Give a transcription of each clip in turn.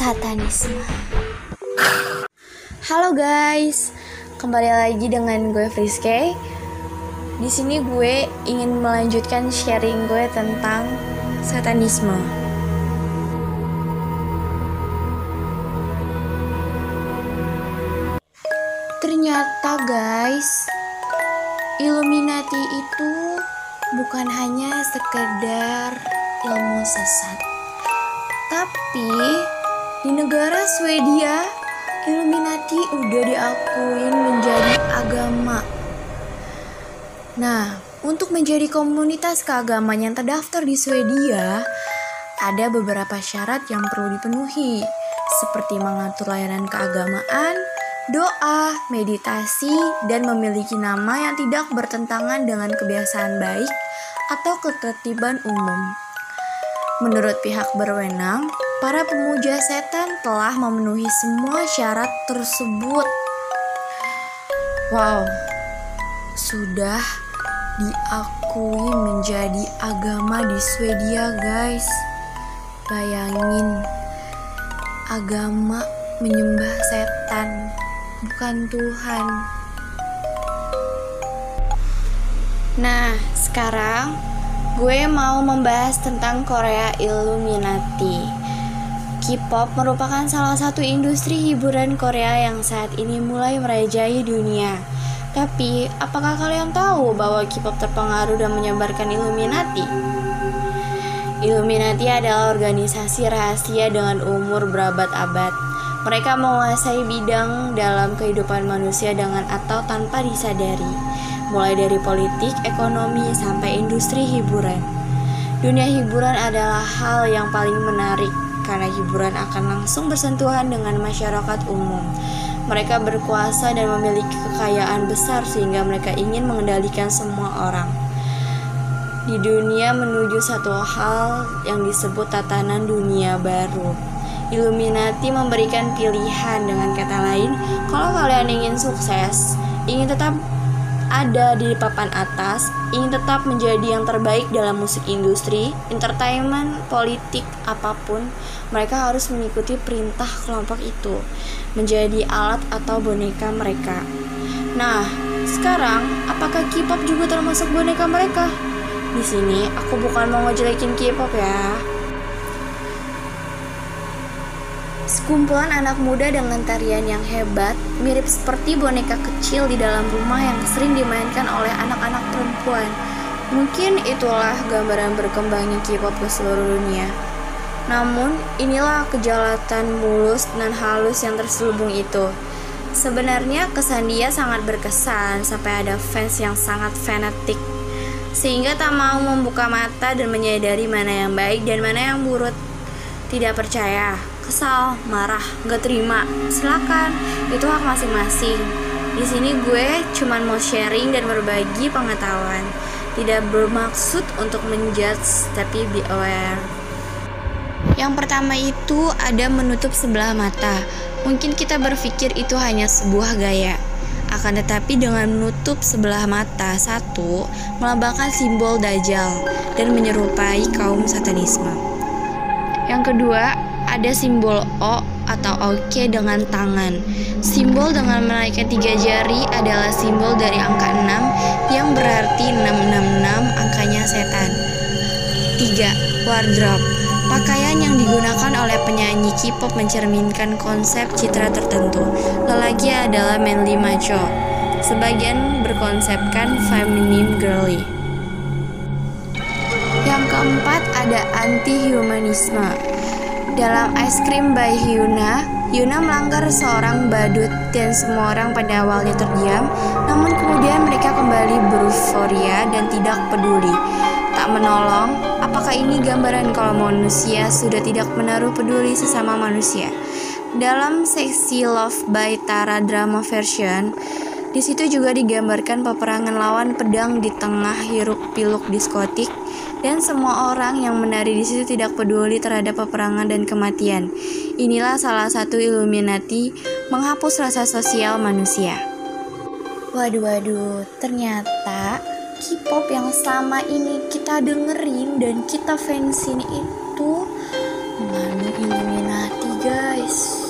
Satanisme. Halo guys, kembali lagi dengan gue Friske. Di sini gue ingin melanjutkan sharing gue tentang satanisme. Ternyata guys, Illuminati itu bukan hanya sekedar ilmu sesat. Tapi di negara Swedia, Illuminati udah diakuin menjadi agama. Nah, untuk menjadi komunitas keagamaan yang terdaftar di Swedia, ada beberapa syarat yang perlu dipenuhi, seperti mengatur layanan keagamaan, doa, meditasi, dan memiliki nama yang tidak bertentangan dengan kebiasaan baik atau ketertiban umum. Menurut pihak berwenang, para pemuja setan telah memenuhi semua syarat tersebut. Wow, sudah diakui menjadi agama di Swedia, guys. Bayangin, agama menyembah setan, bukan Tuhan. Nah, sekarang gue mau membahas tentang Korea Illuminati. K-pop merupakan salah satu industri hiburan Korea yang saat ini mulai merajai dunia. Tapi, apakah kalian tahu bahwa K-pop terpengaruh dan menyebarkan Illuminati? Illuminati adalah organisasi rahasia dengan umur berabad-abad. Mereka menguasai bidang dalam kehidupan manusia dengan atau tanpa disadari, mulai dari politik, ekonomi, sampai industri hiburan. Dunia hiburan adalah hal yang paling menarik karena hiburan akan langsung bersentuhan dengan masyarakat umum. Mereka berkuasa dan memiliki kekayaan besar sehingga mereka ingin mengendalikan semua orang. Di dunia menuju satu hal yang disebut tatanan dunia baru. Illuminati memberikan pilihan dengan kata lain, kalau kalian ingin sukses, ingin tetap ada di papan atas, ingin tetap menjadi yang terbaik dalam musik industri, entertainment, politik, apa pun, mereka harus mengikuti perintah kelompok itu, menjadi alat atau boneka mereka. Nah, sekarang apakah K-pop juga termasuk boneka mereka? Di sini aku bukan mau ngejelekin K-pop ya. Sekumpulan anak muda dengan tarian yang hebat, mirip seperti boneka kecil di dalam rumah yang sering dimainkan oleh anak-anak perempuan. Mungkin itulah gambaran berkembangnya K-pop ke seluruh dunia. Namun, inilah kejalatan mulus dan halus yang terselubung itu. Sebenarnya kesan dia sangat berkesan sampai ada fans yang sangat fanatik sehingga tak mau membuka mata dan menyadari mana yang baik dan mana yang buruk. Tidak percaya, kesal, marah, gak terima, silakan. Itu hak masing-masing. Di sini gue cuman mau sharing dan berbagi pengetahuan. Tidak bermaksud untuk menjudge, tapi be aware. Yang pertama itu ada menutup sebelah mata. Mungkin kita berpikir itu hanya sebuah gaya. Akan tetapi dengan menutup sebelah mata satu melambangkan simbol dajjal dan menyerupai kaum satanisme. Yang kedua, ada simbol O atau oke dengan tangan. Simbol dengan menaikkan tiga jari adalah simbol dari angka 6 yang berarti 666 angkanya setan. 3. Wardrobe Pakaian yang digunakan oleh penyanyi K-pop mencerminkan konsep citra tertentu. Lelaki adalah manly macho. Sebagian berkonsepkan feminine girly. Yang keempat ada anti-humanisme. Dalam Ice Cream by Hyuna, Yuna melanggar seorang badut dan semua orang pada awalnya terdiam, namun kemudian mereka kembali beruforia dan tidak peduli. Tak menolong, apakah ini gambaran kalau manusia sudah tidak menaruh peduli sesama manusia? Dalam seksi Love by Tara drama version, di situ juga digambarkan peperangan lawan pedang di tengah hiruk-piluk diskotik dan semua orang yang menari di situ tidak peduli terhadap peperangan dan kematian. Inilah salah satu Illuminati menghapus rasa sosial manusia. Waduh, waduh, ternyata K-pop yang selama ini kita dengerin dan kita fansin itu mengandung Illuminati, guys.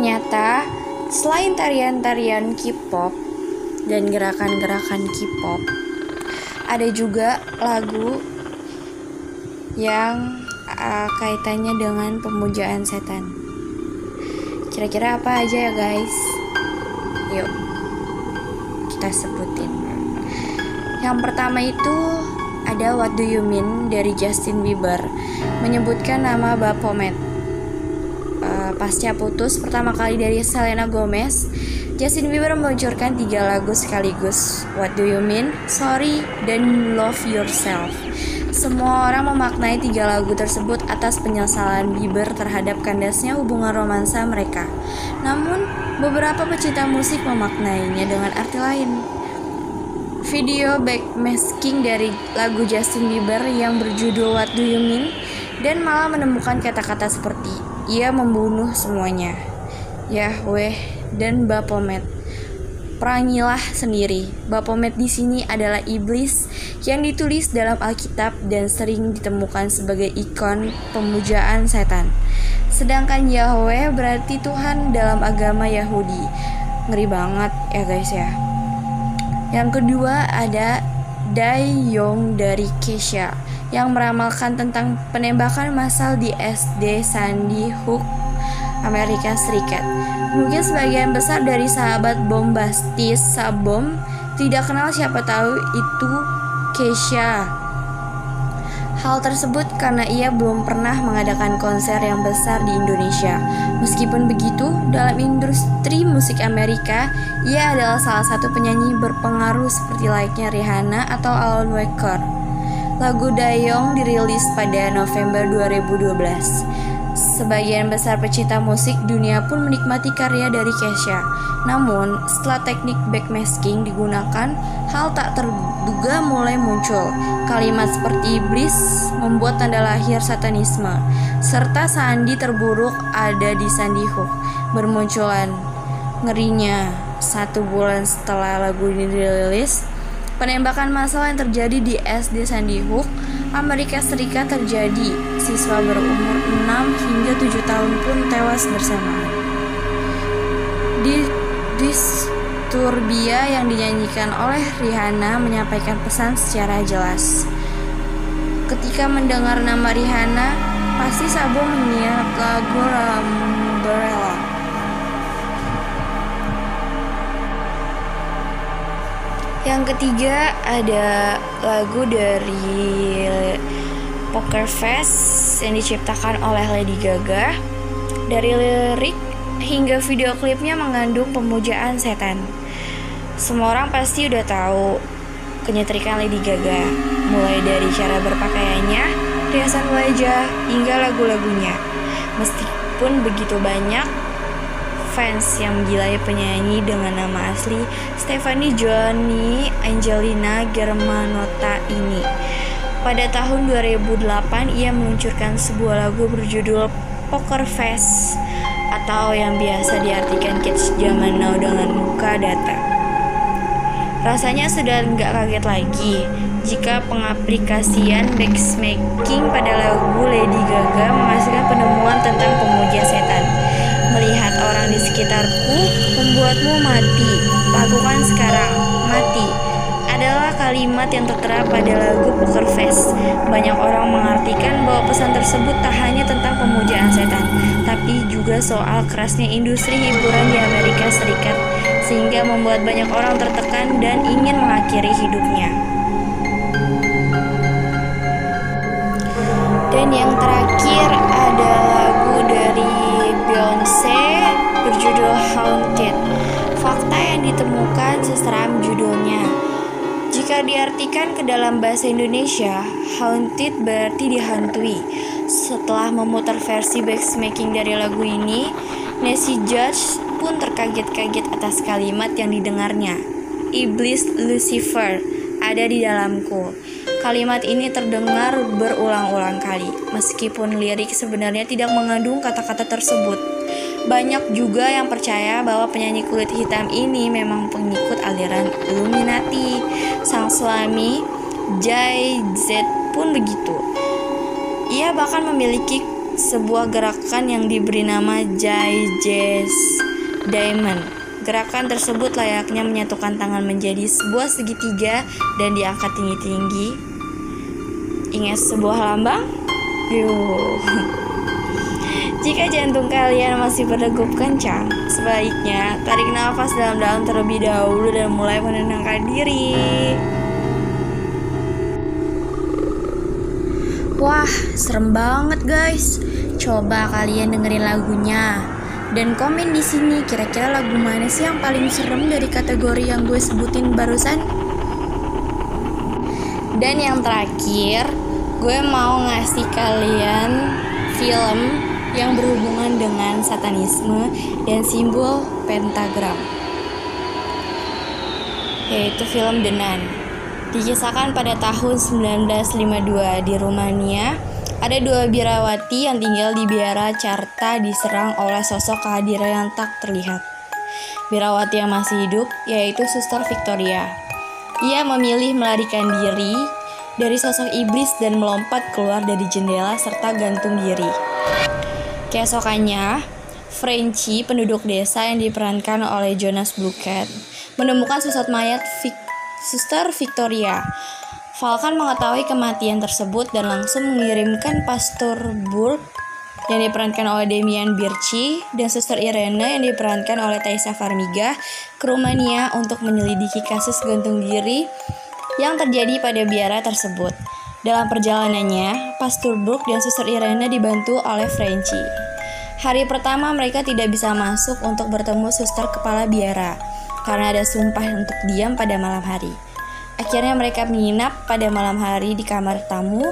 Ternyata selain tarian-tarian K-pop dan gerakan-gerakan K-pop, ada juga lagu yang uh, kaitannya dengan pemujaan setan. Kira-kira apa aja ya guys? Yuk, kita sebutin. Yang pertama itu ada What Do You Mean dari Justin Bieber menyebutkan nama Baphomet. Uh, pasca putus pertama kali dari Selena Gomez, Justin Bieber meluncurkan tiga lagu sekaligus, What Do You Mean, Sorry, dan Love Yourself. Semua orang memaknai tiga lagu tersebut atas penyesalan Bieber terhadap kandasnya hubungan romansa mereka. Namun, beberapa pecinta musik memaknainya dengan arti lain. Video backmasking dari lagu Justin Bieber yang berjudul What Do You Mean dan malah menemukan kata-kata seperti ia membunuh semuanya. Yahweh dan Baphomet. Perangilah sendiri. Baphomet di sini adalah iblis yang ditulis dalam Alkitab dan sering ditemukan sebagai ikon pemujaan setan. Sedangkan Yahweh berarti Tuhan dalam agama Yahudi. Ngeri banget ya guys ya. Yang kedua ada Daeyong dari Kesha yang meramalkan tentang penembakan massal di SD Sandy Hook, Amerika Serikat. Mungkin sebagian besar dari sahabat bombastis Sabom tidak kenal siapa tahu itu Keisha. Hal tersebut karena ia belum pernah mengadakan konser yang besar di Indonesia. Meskipun begitu, dalam industri musik Amerika, ia adalah salah satu penyanyi berpengaruh seperti layaknya Rihanna atau Alan Walker. Lagu Dayong dirilis pada November 2012. Sebagian besar pecinta musik dunia pun menikmati karya dari Kesha. Namun, setelah teknik backmasking digunakan, hal tak terduga mulai muncul. Kalimat seperti iblis membuat tanda lahir satanisme, serta sandi terburuk ada di Sandy Hook bermunculan. Ngerinya, satu bulan setelah lagu ini dirilis, penembakan massal yang terjadi di SD Sandy Hook Amerika Serikat terjadi. Siswa berumur 6 hingga 7 tahun pun tewas bersamaan. Di Disturbia yang dinyanyikan oleh Rihanna menyampaikan pesan secara jelas. Ketika mendengar nama Rihanna, pasti Sabo menyiap lagu Umbrella. Yang ketiga ada lagu dari Poker Face yang diciptakan oleh Lady Gaga. Dari lirik hingga video klipnya mengandung pemujaan setan. Semua orang pasti udah tahu kenyetrikan Lady Gaga, mulai dari cara berpakaiannya, riasan wajah, hingga lagu-lagunya. Meskipun begitu banyak fans yang menggilai penyanyi dengan nama asli Stephanie Johnny Angelina Germanota ini. Pada tahun 2008 ia meluncurkan sebuah lagu berjudul Poker Face atau yang biasa diartikan kids zaman now dengan muka data. Rasanya sudah nggak kaget lagi jika pengaplikasian backsmaking pada lagu Lady Gaga menghasilkan penemuan tentang pemuja setan. Melihat orang di sekitarku membuatmu mati. Lakukan sekarang, mati. Adalah kalimat yang tertera pada lagu Poker Face. Banyak orang mengartikan bahwa pesan tersebut tak hanya tentang pemujaan setan, tapi juga soal kerasnya industri hiburan di Amerika Serikat, sehingga membuat banyak orang tertekan dan ingin mengakhiri hidupnya. Dan yang terakhir Beyonce berjudul Haunted. Fakta yang ditemukan seseram judulnya. Jika diartikan ke dalam bahasa Indonesia, haunted berarti dihantui. Setelah memutar versi backsmaking dari lagu ini, Nancy Judge pun terkaget-kaget atas kalimat yang didengarnya. Iblis Lucifer ada di dalamku. Kalimat ini terdengar berulang-ulang kali, meskipun lirik sebenarnya tidak mengandung kata-kata tersebut. Banyak juga yang percaya bahwa penyanyi kulit hitam ini memang pengikut aliran Illuminati. Sang suami, Jay Z pun begitu. Ia bahkan memiliki sebuah gerakan yang diberi nama Jay Jazz Diamond. Gerakan tersebut layaknya menyatukan tangan menjadi sebuah segitiga dan diangkat tinggi-tinggi. Ingat sebuah lambang? Yuh. Jika jantung kalian masih berdegup kencang, sebaiknya tarik nafas dalam-dalam terlebih dahulu dan mulai menenangkan diri. Wah, serem banget guys. Coba kalian dengerin lagunya dan komen di sini kira-kira lagu mana sih yang paling serem dari kategori yang gue sebutin barusan. Dan yang terakhir, gue mau ngasih kalian film yang berhubungan dengan satanisme dan simbol pentagram yaitu film The Nun. Dikisahkan pada tahun 1952 di Rumania ada dua biarawati yang tinggal di biara Carta diserang oleh sosok kehadiran yang tak terlihat. Biarawati yang masih hidup yaitu Suster Victoria. Ia memilih melarikan diri dari sosok iblis dan melompat keluar dari jendela serta gantung diri. Keesokannya, Frenchy, penduduk desa yang diperankan oleh Jonas Bluket, menemukan sesat mayat Vic Suster Victoria. Falcon mengetahui kematian tersebut dan langsung mengirimkan Pastor Burke yang diperankan oleh Demian Birchi dan Suster Irene yang diperankan oleh Taisa Farmiga ke Rumania untuk menyelidiki kasus gantung diri yang terjadi pada biara tersebut. Dalam perjalanannya, Pastor Brooke dan Suster Irene dibantu oleh Frenchy. Hari pertama mereka tidak bisa masuk untuk bertemu suster kepala biara karena ada sumpah untuk diam pada malam hari. Akhirnya mereka menginap pada malam hari di kamar tamu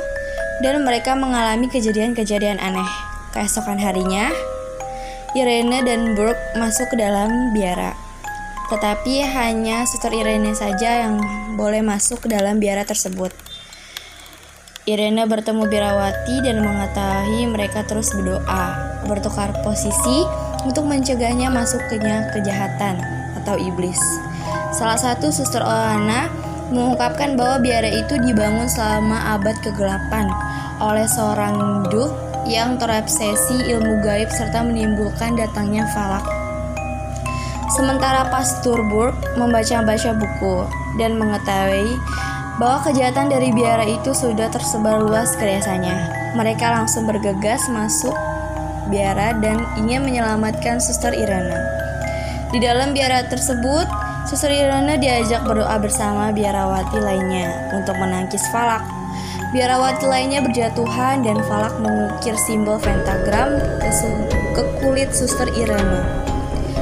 dan mereka mengalami kejadian-kejadian aneh. Keesokan harinya, Irene dan Brooke masuk ke dalam biara. Tetapi hanya suster Irene saja yang boleh masuk ke dalam biara tersebut. Irena bertemu Birawati dan mengetahui mereka terus berdoa, bertukar posisi untuk mencegahnya masuknya kejahatan atau iblis. Salah satu suster Oana mengungkapkan bahwa biara itu dibangun selama abad kegelapan oleh seorang duk yang terobsesi ilmu gaib serta menimbulkan datangnya falak. Sementara Pastor Burke membaca-baca buku dan mengetahui bahwa kejahatan dari biara itu sudah tersebar luas ke desanya. Mereka langsung bergegas masuk biara dan ingin menyelamatkan Suster Irana. Di dalam biara tersebut, Suster Irana diajak berdoa bersama biarawati lainnya untuk menangkis falak. Biarawati lainnya berjatuhan dan falak mengukir simbol pentagram ke, kulit Suster Irana.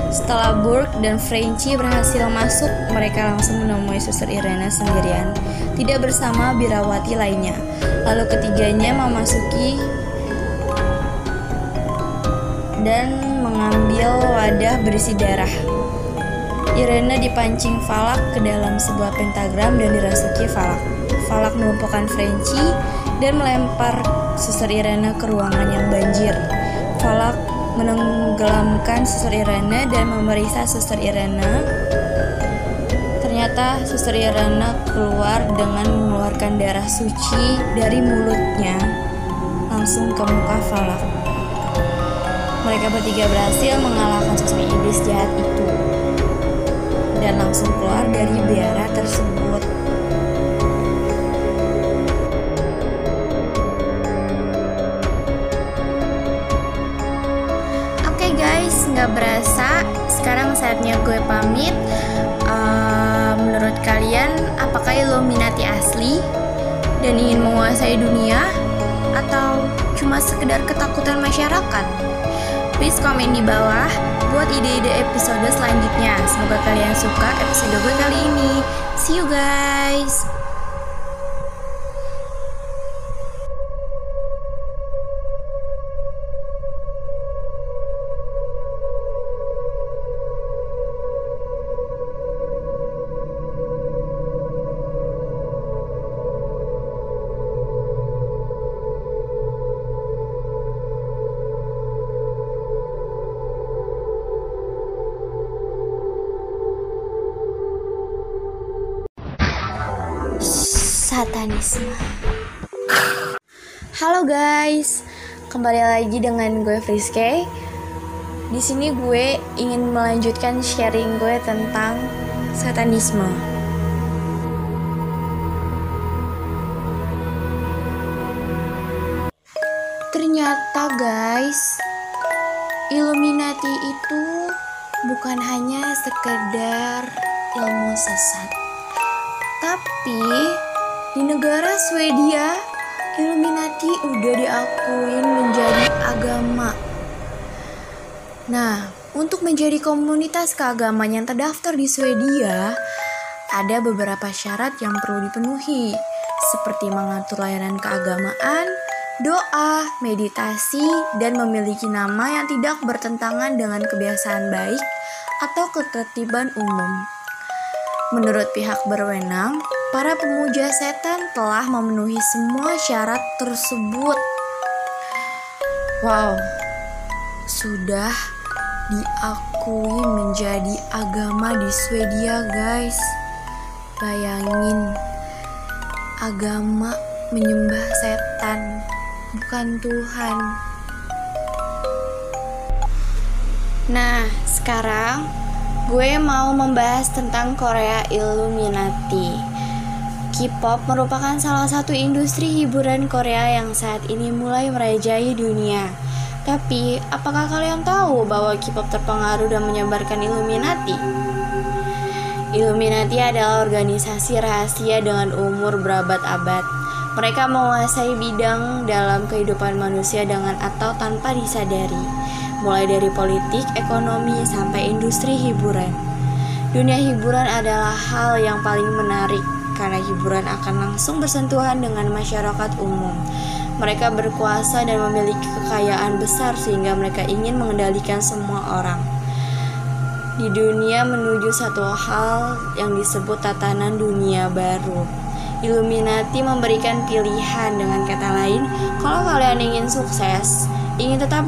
Setelah Burke dan Frenchy berhasil masuk, mereka langsung menemui Suster Irena sendirian, tidak bersama birawati lainnya. Lalu ketiganya memasuki dan mengambil wadah berisi darah. Irena dipancing Falak ke dalam sebuah pentagram dan dirasuki Falak. Falak melumpuhkan Frenchy dan melempar Suster Irena ke ruangan yang banjir. Falak menenggelamkan Suster Irene dan memeriksa Suster Irene. Ternyata Suster Irene keluar dengan mengeluarkan darah suci dari mulutnya langsung ke muka Falak. Mereka bertiga berhasil mengalahkan sosok iblis jahat itu dan langsung keluar dari biara tersebut. Nggak berasa sekarang saatnya gue pamit. Uh, menurut kalian apakah Illuminati asli dan ingin menguasai dunia? Atau cuma sekedar ketakutan masyarakat? Please komen di bawah buat ide-ide episode selanjutnya. Semoga kalian suka episode gue kali ini. See you guys satanisme. Halo guys, kembali lagi dengan gue Friske. Di sini gue ingin melanjutkan sharing gue tentang satanisme. Ternyata guys, Illuminati itu bukan hanya sekedar ilmu sesat. Tapi di negara Swedia, Illuminati udah diakuin menjadi agama. Nah, untuk menjadi komunitas keagamaan yang terdaftar di Swedia, ada beberapa syarat yang perlu dipenuhi, seperti mengatur layanan keagamaan, doa, meditasi, dan memiliki nama yang tidak bertentangan dengan kebiasaan baik atau ketertiban umum. Menurut pihak berwenang, para pemuja setan telah memenuhi semua syarat tersebut. Wow, sudah diakui menjadi agama di Swedia, guys. Bayangin, agama menyembah setan, bukan Tuhan. Nah, sekarang gue mau membahas tentang Korea Illuminati. K-pop merupakan salah satu industri hiburan Korea yang saat ini mulai merajai dunia. Tapi, apakah kalian tahu bahwa K-pop terpengaruh dan menyebarkan Illuminati? Illuminati adalah organisasi rahasia dengan umur berabad-abad. Mereka menguasai bidang dalam kehidupan manusia dengan atau tanpa disadari, mulai dari politik, ekonomi, sampai industri hiburan. Dunia hiburan adalah hal yang paling menarik karena hiburan akan langsung bersentuhan dengan masyarakat umum mereka berkuasa dan memiliki kekayaan besar sehingga mereka ingin mengendalikan semua orang. Di dunia menuju satu hal yang disebut tatanan dunia baru. Illuminati memberikan pilihan dengan kata lain, kalau kalian ingin sukses, ingin tetap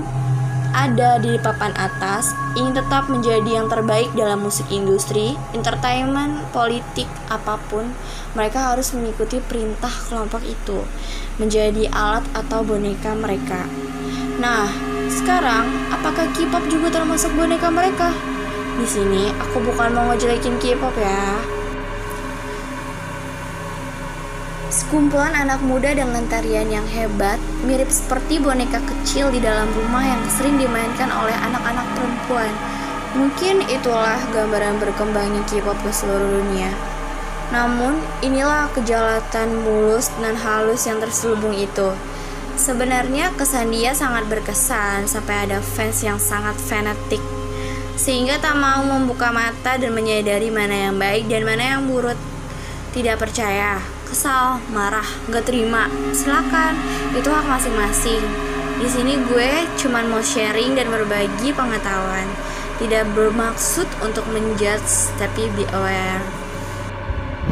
ada di papan atas, ingin tetap menjadi yang terbaik dalam musik industri, entertainment, politik, apa pun, mereka harus mengikuti perintah kelompok itu, menjadi alat atau boneka mereka. Nah, sekarang apakah K-pop juga termasuk boneka mereka? Di sini aku bukan mau ngejelekin K-pop ya. Sekumpulan anak muda dengan tarian yang hebat, mirip seperti boneka kecil di dalam rumah yang sering dimainkan oleh anak-anak perempuan. Mungkin itulah gambaran berkembangnya K-pop ke seluruh dunia. Namun, inilah kejalatan mulus dan halus yang terselubung itu. Sebenarnya kesan dia sangat berkesan sampai ada fans yang sangat fanatik sehingga tak mau membuka mata dan menyadari mana yang baik dan mana yang buruk. Tidak percaya, kesal, marah, gak terima, silakan. Itu hak masing-masing. Di sini gue cuman mau sharing dan berbagi pengetahuan. Tidak bermaksud untuk menjudge, tapi be aware.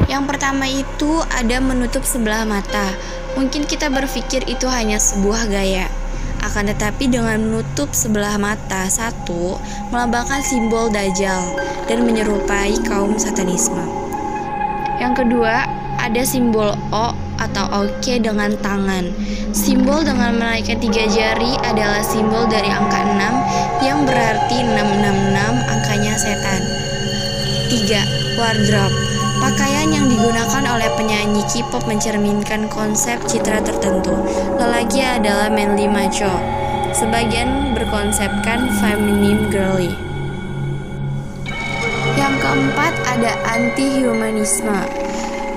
Yang pertama itu ada menutup sebelah mata. Mungkin kita berpikir itu hanya sebuah gaya. Akan tetapi dengan menutup sebelah mata satu melambangkan simbol dajjal dan menyerupai kaum satanisme. Yang kedua, ada simbol O atau oke dengan tangan. Simbol dengan menaikkan tiga jari adalah simbol dari angka 6 yang berarti 666 angkanya setan. 3. Wardrobe Pakaian yang digunakan oleh penyanyi K-pop mencerminkan konsep citra tertentu. Lelaki adalah manly macho. Sebagian berkonsepkan feminine girly. Yang keempat ada anti-humanisme.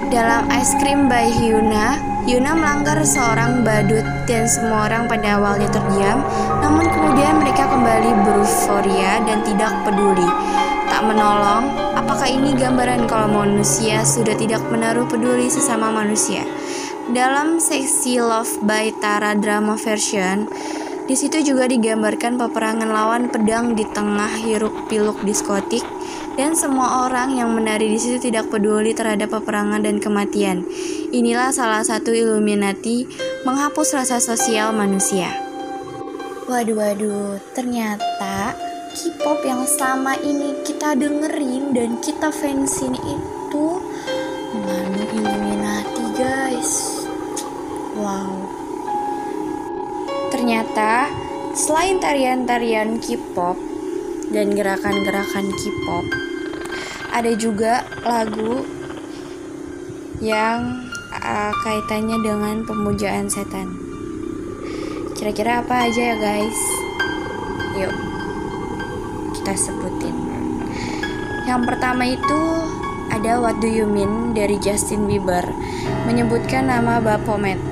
Dalam Ice Cream by Hyuna, Hyuna melanggar seorang badut dan semua orang pada awalnya terdiam, namun kemudian mereka kembali beruforia dan tidak peduli. Tak menolong, apakah ini gambaran kalau manusia sudah tidak menaruh peduli sesama manusia? Dalam seksi Love by Tara drama version, di situ juga digambarkan peperangan lawan pedang di tengah hiruk-piluk diskotik dan semua orang yang menari di situ tidak peduli terhadap peperangan dan kematian. Inilah salah satu Illuminati menghapus rasa sosial manusia. Waduh, waduh, ternyata K-pop yang selama ini kita dengerin dan kita fansin itu mengandung Illuminati, guys. Wow. Ternyata selain tarian-tarian K-pop, dan gerakan-gerakan K-pop. Ada juga lagu yang uh, kaitannya dengan pemujaan setan. Kira-kira apa aja ya guys? Yuk kita sebutin. Yang pertama itu ada What Do You Mean dari Justin Bieber menyebutkan nama Baphomet.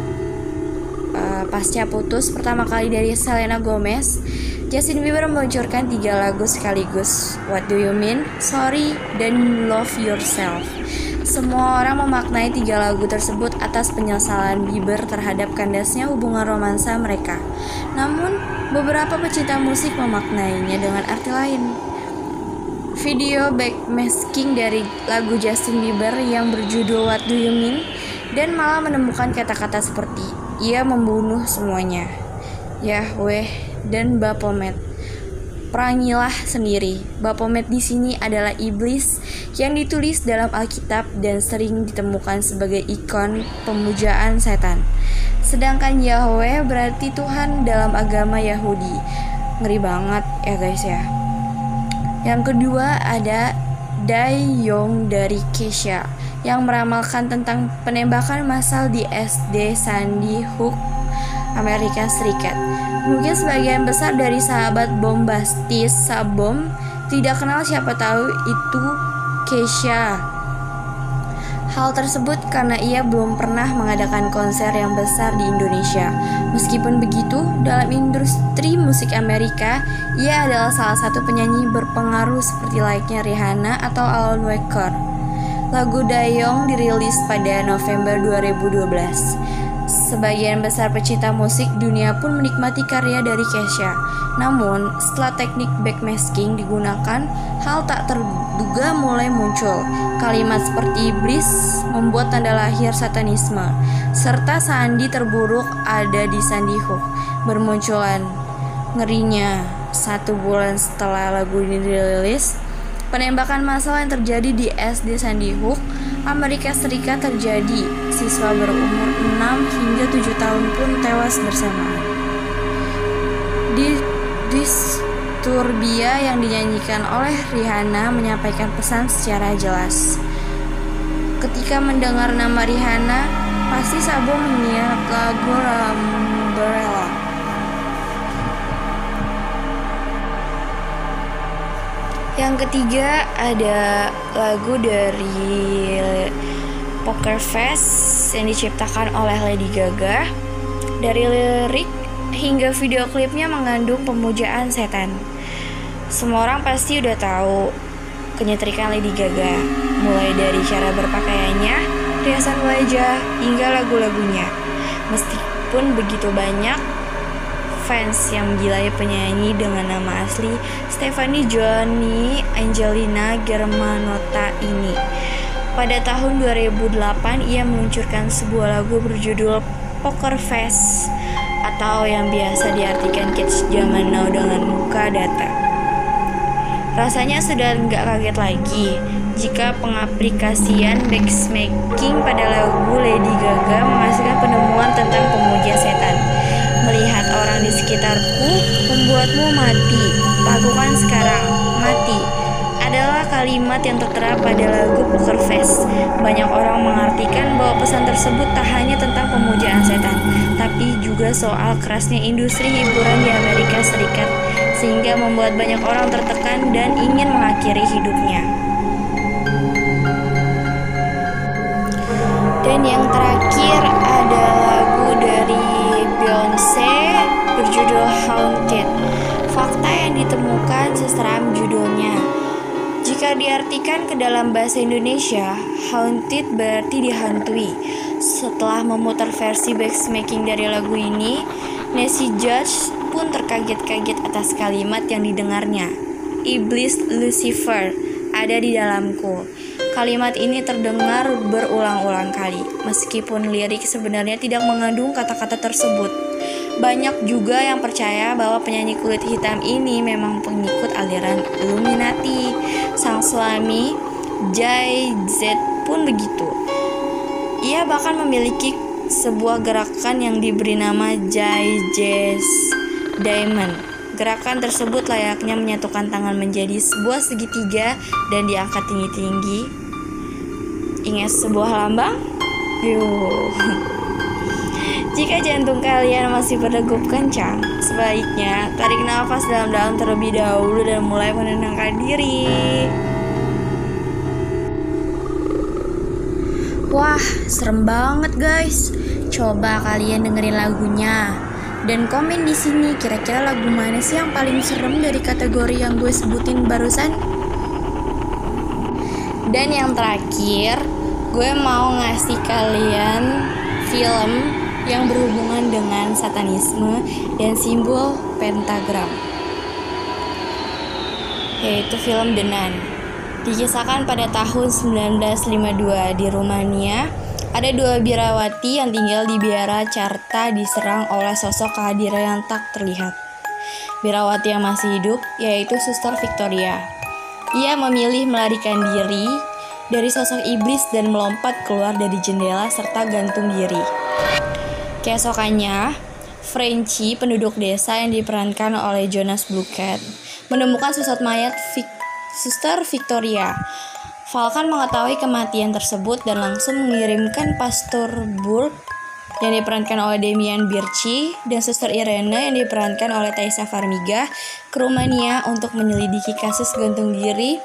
Pasca putus pertama kali dari Selena Gomez, Justin Bieber meluncurkan tiga lagu sekaligus, What Do You Mean, Sorry, dan Love Yourself. Semua orang memaknai tiga lagu tersebut atas penyesalan Bieber terhadap kandasnya hubungan romansa mereka. Namun, beberapa pecinta musik memaknainya dengan arti lain. Video backmasking dari lagu Justin Bieber yang berjudul What Do You Mean dan malah menemukan kata-kata seperti ia membunuh semuanya. Yahweh dan Baphomet. Perangilah sendiri. Baphomet di sini adalah iblis yang ditulis dalam Alkitab dan sering ditemukan sebagai ikon pemujaan setan. Sedangkan Yahweh berarti Tuhan dalam agama Yahudi. Ngeri banget ya guys ya. Yang kedua ada Yong dari Kesha yang meramalkan tentang penembakan massal di SD Sandy Hook, Amerika Serikat. Mungkin sebagian besar dari sahabat bombastis Sabom tidak kenal siapa tahu itu Keisha. Hal tersebut karena ia belum pernah mengadakan konser yang besar di Indonesia. Meskipun begitu, dalam industri musik Amerika, ia adalah salah satu penyanyi berpengaruh seperti layaknya Rihanna atau Alan Walker. Lagu Dayong dirilis pada November 2012. Sebagian besar pecinta musik dunia pun menikmati karya dari Kesha. Namun, setelah teknik backmasking digunakan, hal tak terduga mulai muncul. Kalimat seperti iblis membuat tanda lahir satanisme, serta sandi terburuk ada di Sandy Hook bermunculan. Ngerinya, satu bulan setelah lagu ini dirilis, penembakan massal yang terjadi di SD Sandy Hook Amerika Serikat terjadi. Siswa berumur 6 hingga 7 tahun pun tewas bersamaan. Di Disturbia yang dinyanyikan oleh Rihanna menyampaikan pesan secara jelas. Ketika mendengar nama Rihanna, pasti Sabo menyiap lagu Umbrella. Yang ketiga ada lagu dari Poker Face yang diciptakan oleh Lady Gaga. Dari lirik hingga video klipnya mengandung pemujaan setan. Semua orang pasti udah tahu kenyetrikan Lady Gaga, mulai dari cara berpakaiannya, riasan wajah, hingga lagu-lagunya. Meskipun begitu banyak fans yang menggilai penyanyi dengan nama asli Stephanie Johnny Angelina Germanotta ini. Pada tahun 2008 ia meluncurkan sebuah lagu berjudul Poker Face atau yang biasa diartikan kids zaman now dengan muka data. Rasanya sudah nggak kaget lagi jika pengaplikasian backmaking pada lagu Lady Gaga menghasilkan penemuan tentang pemuja setan. Melihat orang di sekitarku membuatmu mati. Lakukan sekarang, mati. Adalah kalimat yang tertera pada lagu Poker Face. Banyak orang mengartikan bahwa pesan tersebut tak hanya tentang pemujaan setan, tapi juga soal kerasnya industri hiburan di Amerika Serikat, sehingga membuat banyak orang tertekan dan ingin mengakhiri hidupnya. Dan yang terakhir Haunted. Fakta yang ditemukan seseram judulnya. Jika diartikan ke dalam bahasa Indonesia, haunted berarti dihantui. Setelah memutar versi backmaking dari lagu ini, Nancy Judge pun terkaget-kaget atas kalimat yang didengarnya. Iblis Lucifer ada di dalamku. Kalimat ini terdengar berulang-ulang kali, meskipun lirik sebenarnya tidak mengandung kata-kata tersebut. Banyak juga yang percaya bahwa penyanyi kulit hitam ini memang pengikut aliran Illuminati. Sang suami, Jay Z pun begitu. Ia bahkan memiliki sebuah gerakan yang diberi nama Jay Jazz Diamond Gerakan tersebut layaknya menyatukan tangan menjadi sebuah segitiga dan diangkat tinggi-tinggi. Ingat sebuah lambang? Yuh. Jika jantung kalian masih berdegup kencang, sebaiknya tarik nafas dalam-dalam terlebih dahulu dan mulai menenangkan diri. Wah, serem banget guys. Coba kalian dengerin lagunya. Dan komen di sini kira-kira lagu mana sih yang paling serem dari kategori yang gue sebutin barusan? Dan yang terakhir, gue mau ngasih kalian film yang berhubungan dengan satanisme dan simbol pentagram. Yaitu film The. Dikisahkan pada tahun 1952 di Rumania, ada dua biarawati yang tinggal di biara Carta diserang oleh sosok kehadiran yang tak terlihat. Biarawati yang masih hidup yaitu Suster Victoria. Ia memilih melarikan diri dari sosok iblis dan melompat keluar dari jendela serta gantung diri. Keesokannya, Frenchy, penduduk desa yang diperankan oleh Jonas Bluket, menemukan sesat mayat Vic Suster Victoria Falcon mengetahui kematian tersebut dan langsung mengirimkan Pastor Burke yang diperankan oleh Demian Birchi dan Suster Irene yang diperankan oleh Taisa Farmiga ke Rumania untuk menyelidiki kasus gantung diri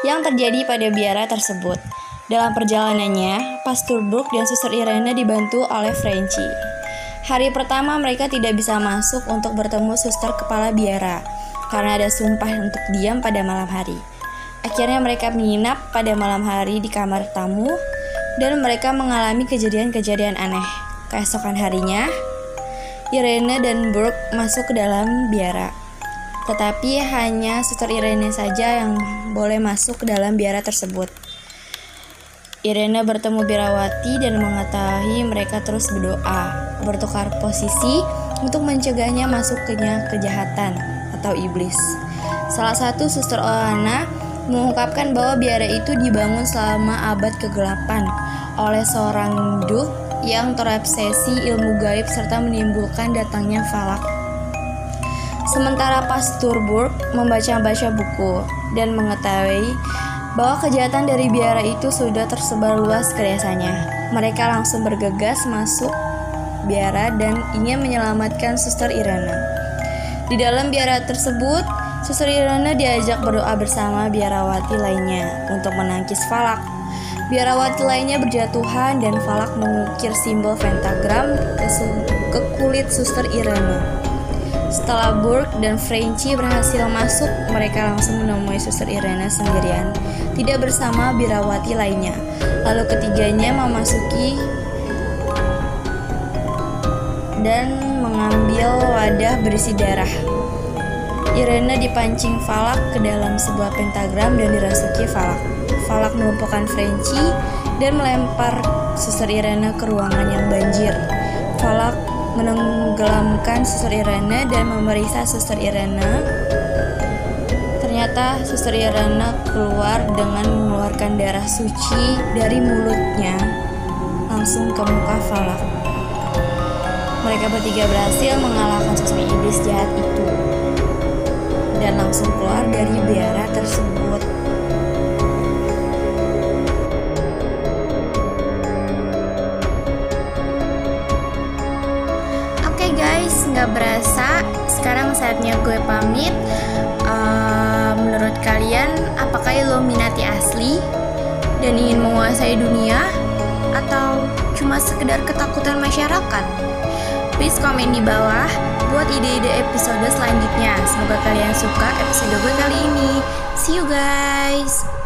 yang terjadi pada biara tersebut. Dalam perjalanannya, Pastor Burke dan Suster Irene dibantu oleh Frenchy. Hari pertama mereka tidak bisa masuk untuk bertemu suster kepala biara karena ada sumpah untuk diam pada malam hari. Akhirnya mereka menginap pada malam hari di kamar tamu dan mereka mengalami kejadian-kejadian aneh. Keesokan harinya, Irene dan Brooke masuk ke dalam biara. Tetapi hanya suster Irene saja yang boleh masuk ke dalam biara tersebut. Irene bertemu Birawati dan mengetahui mereka terus berdoa, bertukar posisi untuk mencegahnya masuknya kejahatan atau iblis. Salah satu suster Oana mengungkapkan bahwa biara itu dibangun selama abad kegelapan oleh seorang duh yang terobsesi ilmu gaib serta menimbulkan datangnya falak. Sementara Pastor Burke membaca-baca buku dan mengetahui bahwa kejahatan dari biara itu sudah tersebar luas ke desanya. Mereka langsung bergegas masuk biara dan ingin menyelamatkan Suster Irana. Di dalam biara tersebut, Suster Irana diajak berdoa bersama biarawati lainnya untuk menangkis falak. Biarawati lainnya berjatuhan dan falak mengukir simbol pentagram ke, ke kulit Suster Irana. Setelah Burke dan Frenchy berhasil masuk, mereka langsung menemui Suster Irena sendirian, tidak bersama biarawati lainnya. Lalu ketiganya memasuki dan mengambil wadah berisi darah. Irene dipancing Falak ke dalam sebuah pentagram dan dirasuki Falak. Falak melumpuhkan Frenchy dan melempar suster Irene ke ruangan yang banjir. Falak menenggelamkan suster Irene dan memeriksa suster Irene. Ternyata suster Irene keluar dengan mengeluarkan darah suci dari mulutnya langsung ke muka Falak. Mereka bertiga berhasil mengalahkan sosok iblis jahat itu dan langsung keluar dari biara tersebut. Nggak berasa sekarang saatnya gue pamit. Uh, menurut kalian, apakah Illuminati asli dan ingin menguasai dunia atau cuma sekedar ketakutan masyarakat? Please komen di bawah buat ide-ide episode selanjutnya. Semoga kalian suka episode gue kali ini. See you guys.